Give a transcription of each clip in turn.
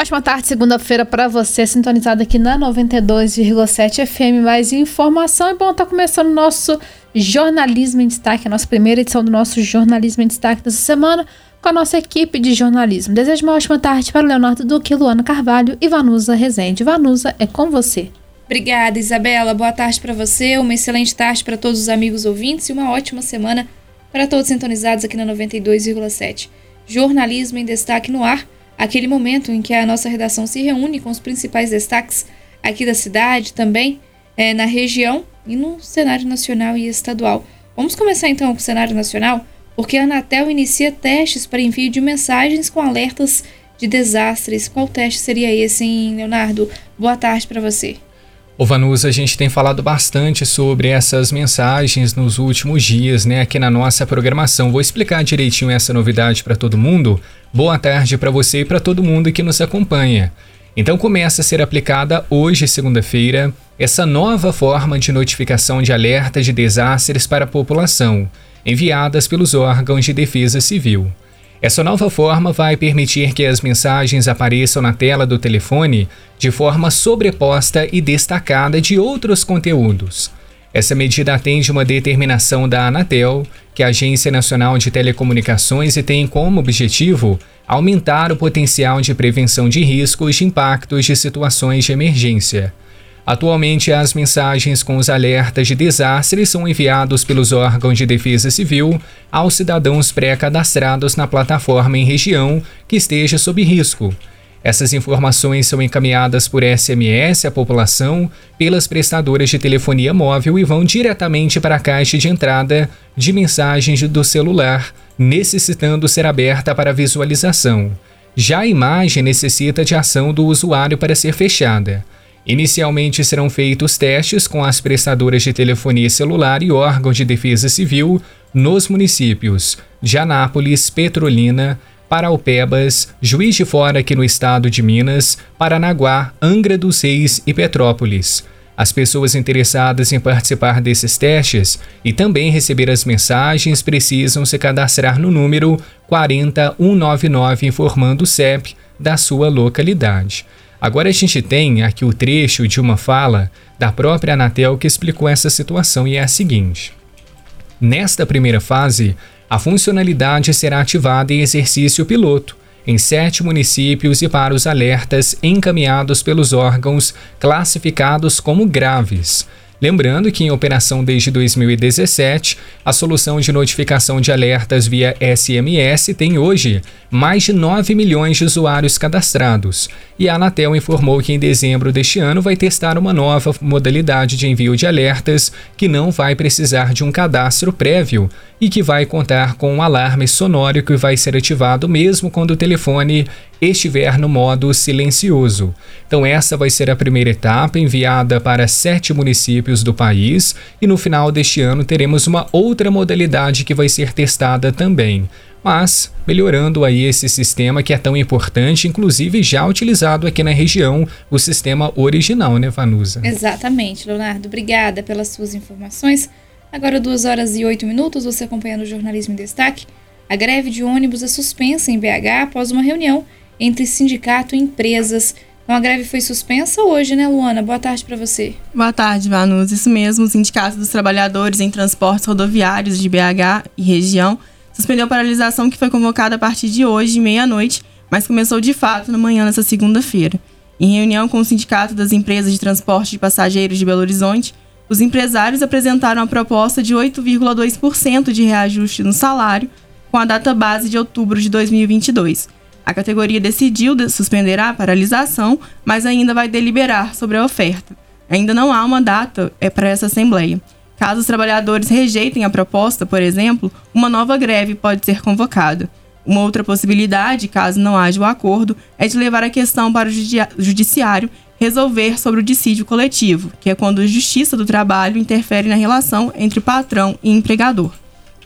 Ótima tarde, segunda-feira para você, sintonizado aqui na 92,7 FM. Mais informação é bom, tá começando o nosso Jornalismo em Destaque, a nossa primeira edição do nosso Jornalismo em Destaque dessa semana, com a nossa equipe de jornalismo. Desejo uma ótima tarde para Leonardo Duque, Luana Carvalho e Vanusa Rezende. Vanusa, é com você. Obrigada, Isabela. Boa tarde para você, uma excelente tarde para todos os amigos ouvintes e uma ótima semana para todos sintonizados aqui na 92,7. Jornalismo em Destaque no ar aquele momento em que a nossa redação se reúne com os principais destaques aqui da cidade, também é, na região e no cenário nacional e estadual. Vamos começar então com o cenário nacional, porque a Anatel inicia testes para envio de mensagens com alertas de desastres. Qual teste seria esse, hein, Leonardo? Boa tarde para você. Ô Vanusa, a gente tem falado bastante sobre essas mensagens nos últimos dias, né, aqui na nossa programação. Vou explicar direitinho essa novidade para todo mundo. Boa tarde para você e para todo mundo que nos acompanha. Então começa a ser aplicada hoje, segunda-feira, essa nova forma de notificação de alerta de desastres para a população, enviadas pelos órgãos de defesa civil. Essa nova forma vai permitir que as mensagens apareçam na tela do telefone de forma sobreposta e destacada de outros conteúdos. Essa medida atende uma determinação da Anatel, que é a Agência Nacional de Telecomunicações, e tem como objetivo aumentar o potencial de prevenção de riscos e impactos de situações de emergência. Atualmente, as mensagens com os alertas de desastres são enviados pelos órgãos de defesa civil aos cidadãos pré-cadastrados na plataforma em região que esteja sob risco. Essas informações são encaminhadas por SMS à população pelas prestadoras de telefonia móvel e vão diretamente para a caixa de entrada de mensagens do celular, necessitando ser aberta para visualização. Já a imagem necessita de ação do usuário para ser fechada. Inicialmente serão feitos testes com as prestadoras de telefonia celular e órgãos de defesa civil nos municípios de Anápolis, Petrolina, Paraupebas, Juiz de Fora aqui no estado de Minas, Paranaguá, Angra dos Reis e Petrópolis. As pessoas interessadas em participar desses testes e também receber as mensagens precisam se cadastrar no número 40199 informando o CEP da sua localidade. Agora a gente tem aqui o trecho de uma fala da própria Anatel que explicou essa situação e é a seguinte: Nesta primeira fase, a funcionalidade será ativada em exercício piloto em sete municípios e para os alertas encaminhados pelos órgãos classificados como graves. Lembrando que em operação desde 2017, a solução de notificação de alertas via SMS tem hoje mais de 9 milhões de usuários cadastrados. E a Anatel informou que em dezembro deste ano vai testar uma nova modalidade de envio de alertas que não vai precisar de um cadastro prévio e que vai contar com um alarme sonoro que vai ser ativado mesmo quando o telefone estiver no modo silencioso. Então, essa vai ser a primeira etapa enviada para sete municípios do país e no final deste ano teremos uma outra modalidade que vai ser testada também. Mas melhorando aí esse sistema que é tão importante, inclusive já utilizado aqui na região, o sistema original, né, Vanusa? Exatamente, Leonardo. Obrigada pelas suas informações. Agora, duas horas e oito minutos, você acompanhando o Jornalismo em Destaque. A greve de ônibus é suspensa em BH após uma reunião entre sindicato e empresas. Então a greve foi suspensa hoje, né, Luana? Boa tarde para você. Boa tarde, Vanus. Isso mesmo, o Sindicato dos Trabalhadores em Transportes Rodoviários de BH e região suspendeu a paralisação que foi convocada a partir de hoje, meia-noite, mas começou de fato na manhã dessa segunda-feira. Em reunião com o Sindicato das Empresas de Transporte de Passageiros de Belo Horizonte, os empresários apresentaram a proposta de 8,2% de reajuste no salário, com a data base de outubro de 2022 a categoria decidiu suspender a paralisação, mas ainda vai deliberar sobre a oferta. Ainda não há uma data é, para essa assembleia. Caso os trabalhadores rejeitem a proposta, por exemplo, uma nova greve pode ser convocada. Uma outra possibilidade, caso não haja o acordo, é de levar a questão para o judiciário resolver sobre o dissídio coletivo, que é quando a justiça do trabalho interfere na relação entre patrão e empregador.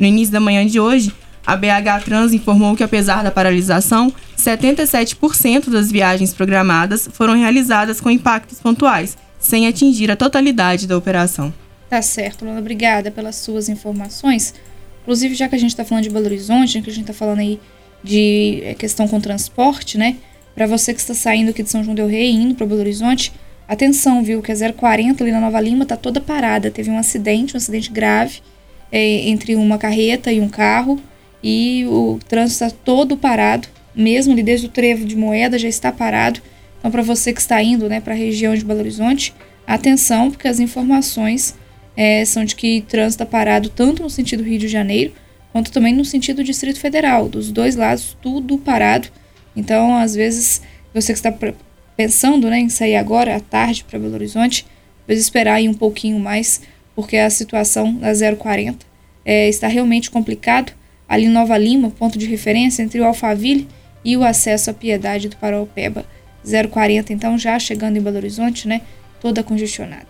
No início da manhã de hoje, a BH Trans informou que, apesar da paralisação, 77% das viagens programadas foram realizadas com impactos pontuais, sem atingir a totalidade da operação. Tá certo, Lula. Obrigada pelas suas informações. Inclusive, já que a gente está falando de Belo Horizonte, que a gente está falando aí de é, questão com transporte, né? Para você que está saindo aqui de São João del Rei e indo para Belo Horizonte, atenção, viu? Que a 040 ali na Nova Lima tá toda parada. Teve um acidente, um acidente grave é, entre uma carreta e um carro e o trânsito está todo parado, mesmo ali desde o trevo de moeda já está parado. Então, para você que está indo né, para a região de Belo Horizonte, atenção, porque as informações é, são de que trânsito está parado tanto no sentido Rio de Janeiro, quanto também no sentido Distrito Federal. Dos dois lados, tudo parado. Então, às vezes, você que está pensando né, em sair agora à tarde para Belo Horizonte, às esperar aí um pouquinho mais, porque a situação da 040 é, está realmente complicado. Ali Nova Lima, ponto de referência entre o Alphaville e o acesso à Piedade do Paraupeba. 040, então, já chegando em Belo Horizonte, né? Toda congestionada.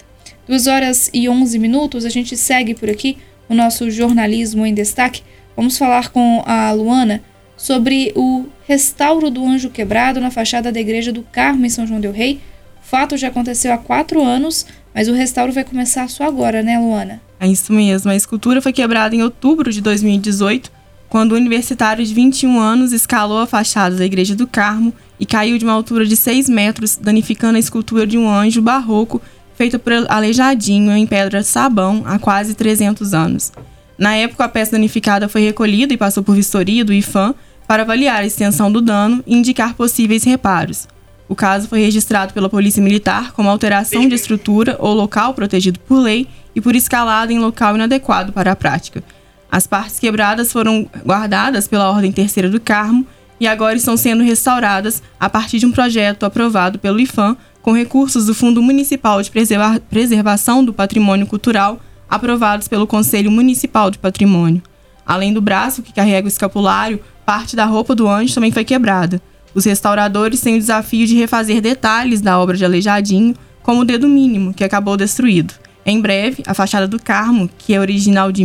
2 horas e 11 minutos, a gente segue por aqui o nosso jornalismo em destaque. Vamos falar com a Luana sobre o restauro do anjo quebrado na fachada da igreja do Carmo em São João del Rei. O fato já aconteceu há quatro anos, mas o restauro vai começar só agora, né, Luana? É isso mesmo. A escultura foi quebrada em outubro de 2018, quando o universitário de 21 anos escalou a fachada da igreja do Carmo e caiu de uma altura de 6 metros, danificando a escultura de um anjo barroco feita por Aleijadinho em pedra sabão há quase 300 anos. Na época, a peça danificada foi recolhida e passou por vistoria do IFAM para avaliar a extensão do dano e indicar possíveis reparos. O caso foi registrado pela Polícia Militar como alteração de estrutura ou local protegido por lei e por escalada em local inadequado para a prática. As partes quebradas foram guardadas pela Ordem Terceira do Carmo e agora estão sendo restauradas a partir de um projeto aprovado pelo IFAM com recursos do Fundo Municipal de Preservação do Patrimônio Cultural, aprovados pelo Conselho Municipal de Patrimônio. Além do braço que carrega o escapulário, parte da roupa do anjo também foi quebrada. Os restauradores têm o desafio de refazer detalhes da obra de Aleijadinho, como o dedo mínimo, que acabou destruído. Em breve, a fachada do Carmo, que é original de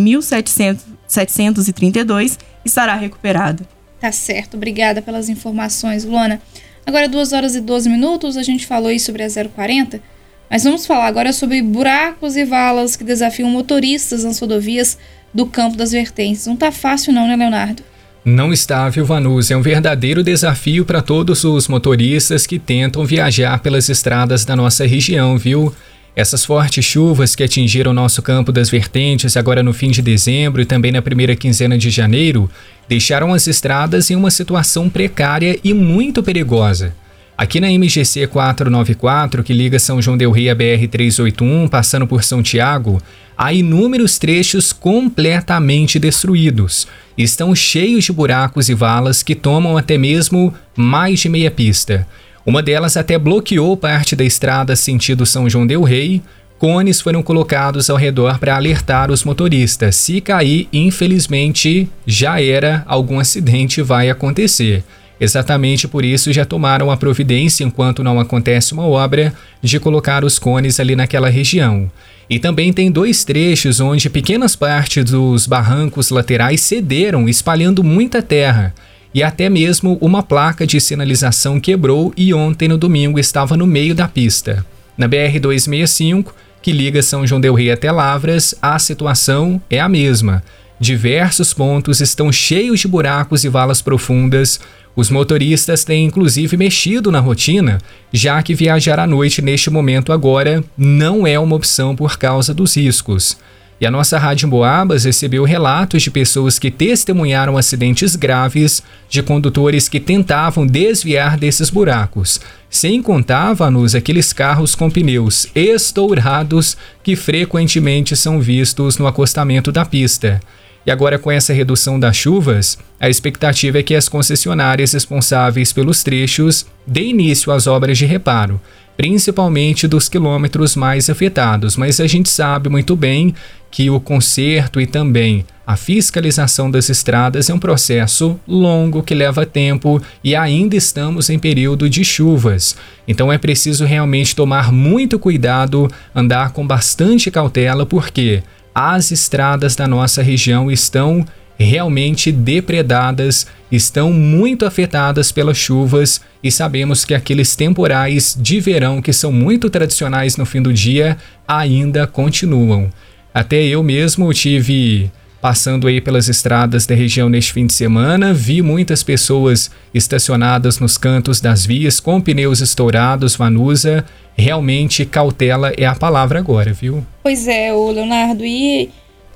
1732, estará recuperada. Tá certo, obrigada pelas informações, Luana. Agora, 2 horas e 12 minutos, a gente falou aí sobre a 040, mas vamos falar agora sobre buracos e valas que desafiam motoristas nas rodovias do Campo das Vertentes. Não tá fácil não, né, Leonardo? Não está, viu, Vanus? É um verdadeiro desafio para todos os motoristas que tentam viajar pelas estradas da nossa região, viu? Essas fortes chuvas que atingiram nosso campo das vertentes agora no fim de dezembro e também na primeira quinzena de janeiro deixaram as estradas em uma situação precária e muito perigosa. Aqui na MGC 494, que liga São João Del Rei a BR 381, passando por São Tiago, há inúmeros trechos completamente destruídos. Estão cheios de buracos e valas que tomam até mesmo mais de meia pista. Uma delas até bloqueou parte da estrada sentido São João Del Rei. Cones foram colocados ao redor para alertar os motoristas. Se cair, infelizmente, já era, algum acidente vai acontecer. Exatamente por isso já tomaram a providência, enquanto não acontece uma obra, de colocar os cones ali naquela região. E também tem dois trechos onde pequenas partes dos barrancos laterais cederam, espalhando muita terra e até mesmo uma placa de sinalização quebrou e ontem no domingo estava no meio da pista. Na BR 265, que liga São João del Rei até Lavras, a situação é a mesma. Diversos pontos estão cheios de buracos e valas profundas. Os motoristas têm inclusive mexido na rotina, já que viajar à noite neste momento agora não é uma opção por causa dos riscos. E a nossa Rádio Boabas recebeu relatos de pessoas que testemunharam acidentes graves de condutores que tentavam desviar desses buracos. Sem contar, Vanus, aqueles carros com pneus estourados que frequentemente são vistos no acostamento da pista. E agora, com essa redução das chuvas, a expectativa é que as concessionárias responsáveis pelos trechos deem início às obras de reparo principalmente dos quilômetros mais afetados, mas a gente sabe muito bem que o conserto e também a fiscalização das estradas é um processo longo que leva tempo e ainda estamos em período de chuvas. Então é preciso realmente tomar muito cuidado, andar com bastante cautela, porque as estradas da nossa região estão realmente depredadas, estão muito afetadas pelas chuvas e sabemos que aqueles temporais de verão que são muito tradicionais no fim do dia ainda continuam. Até eu mesmo tive passando aí pelas estradas da região neste fim de semana. Vi muitas pessoas estacionadas nos cantos das vias com pneus estourados, Vanusa. Realmente, cautela é a palavra agora, viu? Pois é, o Leonardo. E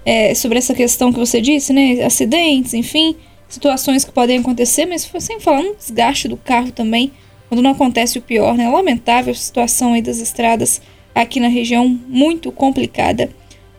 é, sobre essa questão que você disse, né? Acidentes, enfim, situações que podem acontecer, mas sem falar no desgaste do carro também, quando não acontece o pior, né? Lamentável a situação aí das estradas aqui na região, muito complicada.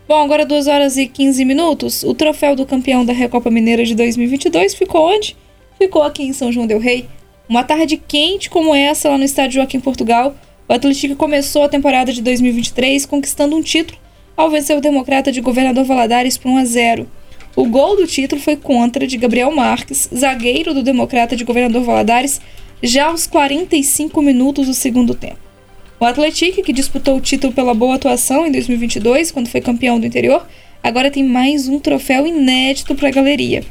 Bom, agora 2 horas e 15 minutos. O troféu do campeão da Recopa Mineira de 2022 ficou onde? Ficou aqui em São João del Rei. Uma tarde quente como essa lá no estádio Joaquim Portugal, o Atlético começou a temporada de 2023 conquistando um título ao vencer o Democrata de Governador Valadares por 1 a 0. O gol do título foi contra de Gabriel Marques, zagueiro do Democrata de Governador Valadares, já aos 45 minutos do segundo tempo. O Atlético, que disputou o título pela boa atuação em 2022, quando foi campeão do interior, agora tem mais um troféu inédito para a galeria.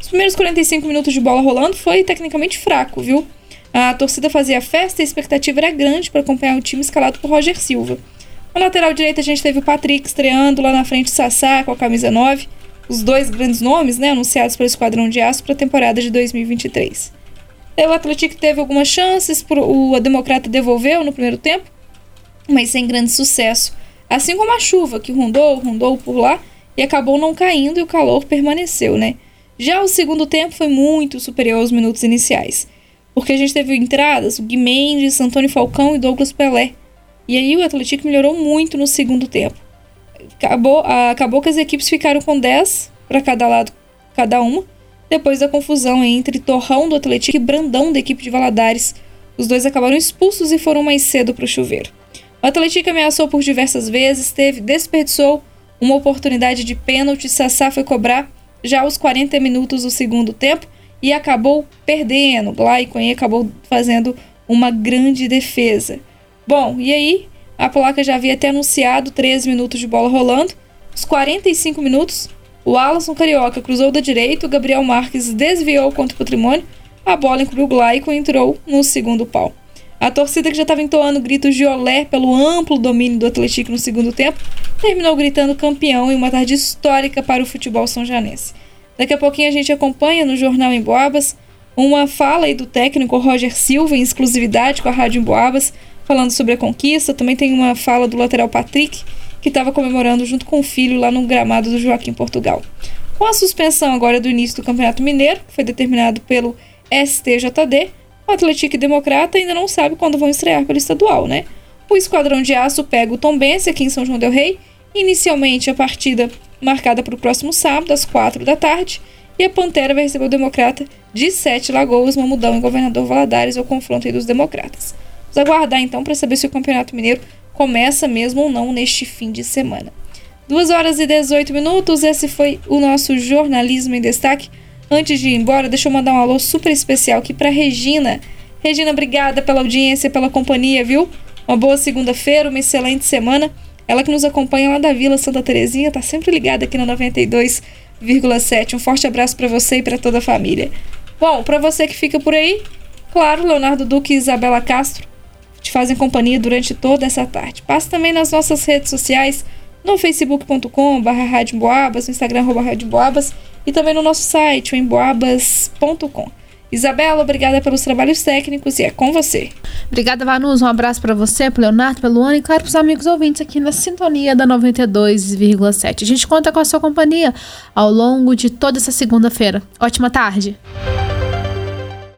Os primeiros 45 minutos de bola rolando foi tecnicamente fraco, viu? A torcida fazia festa e a expectativa era grande para acompanhar o time escalado por Roger Silva. Na lateral direita a gente teve o Patrick estreando, lá na frente o Sassá com a camisa 9, os dois grandes nomes né, anunciados pelo Esquadrão de Aço para a temporada de 2023. O Atlético teve algumas chances, o Democrata devolveu no primeiro tempo, mas sem grande sucesso. Assim como a chuva, que rondou, rondou por lá e acabou não caindo e o calor permaneceu, né? Já o segundo tempo foi muito superior aos minutos iniciais, porque a gente teve entradas, o Gui Mendes, Antônio Falcão e Douglas Pelé. E aí o Atlético melhorou muito no segundo tempo. Acabou, acabou que as equipes ficaram com 10 para cada lado, cada uma, depois da confusão entre Torrão do Atlético e Brandão da equipe de Valadares. Os dois acabaram expulsos e foram mais cedo para o chuveiro. O Atlético ameaçou por diversas vezes, teve, desperdiçou uma oportunidade de pênalti. Sassá foi cobrar já aos 40 minutos do segundo tempo e acabou perdendo. Glaicon acabou fazendo uma grande defesa. Bom, e aí a placa já havia até anunciado 13 minutos de bola rolando. Os 45 minutos, o Alisson Carioca cruzou da direita, o Gabriel Marques desviou contra o patrimônio, a bola encobriu o Glaico e entrou no segundo pau. A torcida que já estava entoando gritos de olé pelo amplo domínio do Atlético no segundo tempo, terminou gritando campeão em uma tarde histórica para o futebol são janense. Daqui a pouquinho a gente acompanha no Jornal em Boabas uma fala aí do técnico Roger Silva em exclusividade com a Rádio em Boabas, falando sobre a conquista. Também tem uma fala do lateral Patrick, que estava comemorando junto com o filho lá no gramado do Joaquim Portugal. Com a suspensão agora do início do Campeonato Mineiro, que foi determinado pelo STJD, o Atlético Democrata ainda não sabe quando vão estrear pelo estadual, né? O Esquadrão de Aço pega o Tombense aqui em São João del Rei. Inicialmente a partida marcada para o próximo sábado, às 4 da tarde. E a Pantera vai receber o Democrata de Sete Lagoas, Mamudão e Governador Valadares, ao confronto dos Democratas. Vamos aguardar então para saber se o Campeonato Mineiro começa mesmo ou não neste fim de semana. 2 horas e 18 minutos, esse foi o nosso Jornalismo em Destaque. Antes de ir embora, deixa eu mandar um alô super especial aqui para Regina. Regina, obrigada pela audiência, pela companhia, viu? Uma boa segunda-feira, uma excelente semana. Ela que nos acompanha lá da Vila Santa Terezinha, tá sempre ligada aqui na 92,7. Um forte abraço para você e para toda a família. Bom, para você que fica por aí, claro, Leonardo Duque e Isabela Castro te fazem companhia durante toda essa tarde. Passe também nas nossas redes sociais, no facebook.com.br, no Instagram, Boabas, e também no nosso site, emboabas.com. Isabela, obrigada pelos trabalhos técnicos e é com você. Obrigada, Vanus. Um abraço para você, pro Leonardo, pelo Luana e, claro, para os amigos ouvintes aqui na sintonia da 92,7. A gente conta com a sua companhia ao longo de toda essa segunda-feira. Ótima tarde.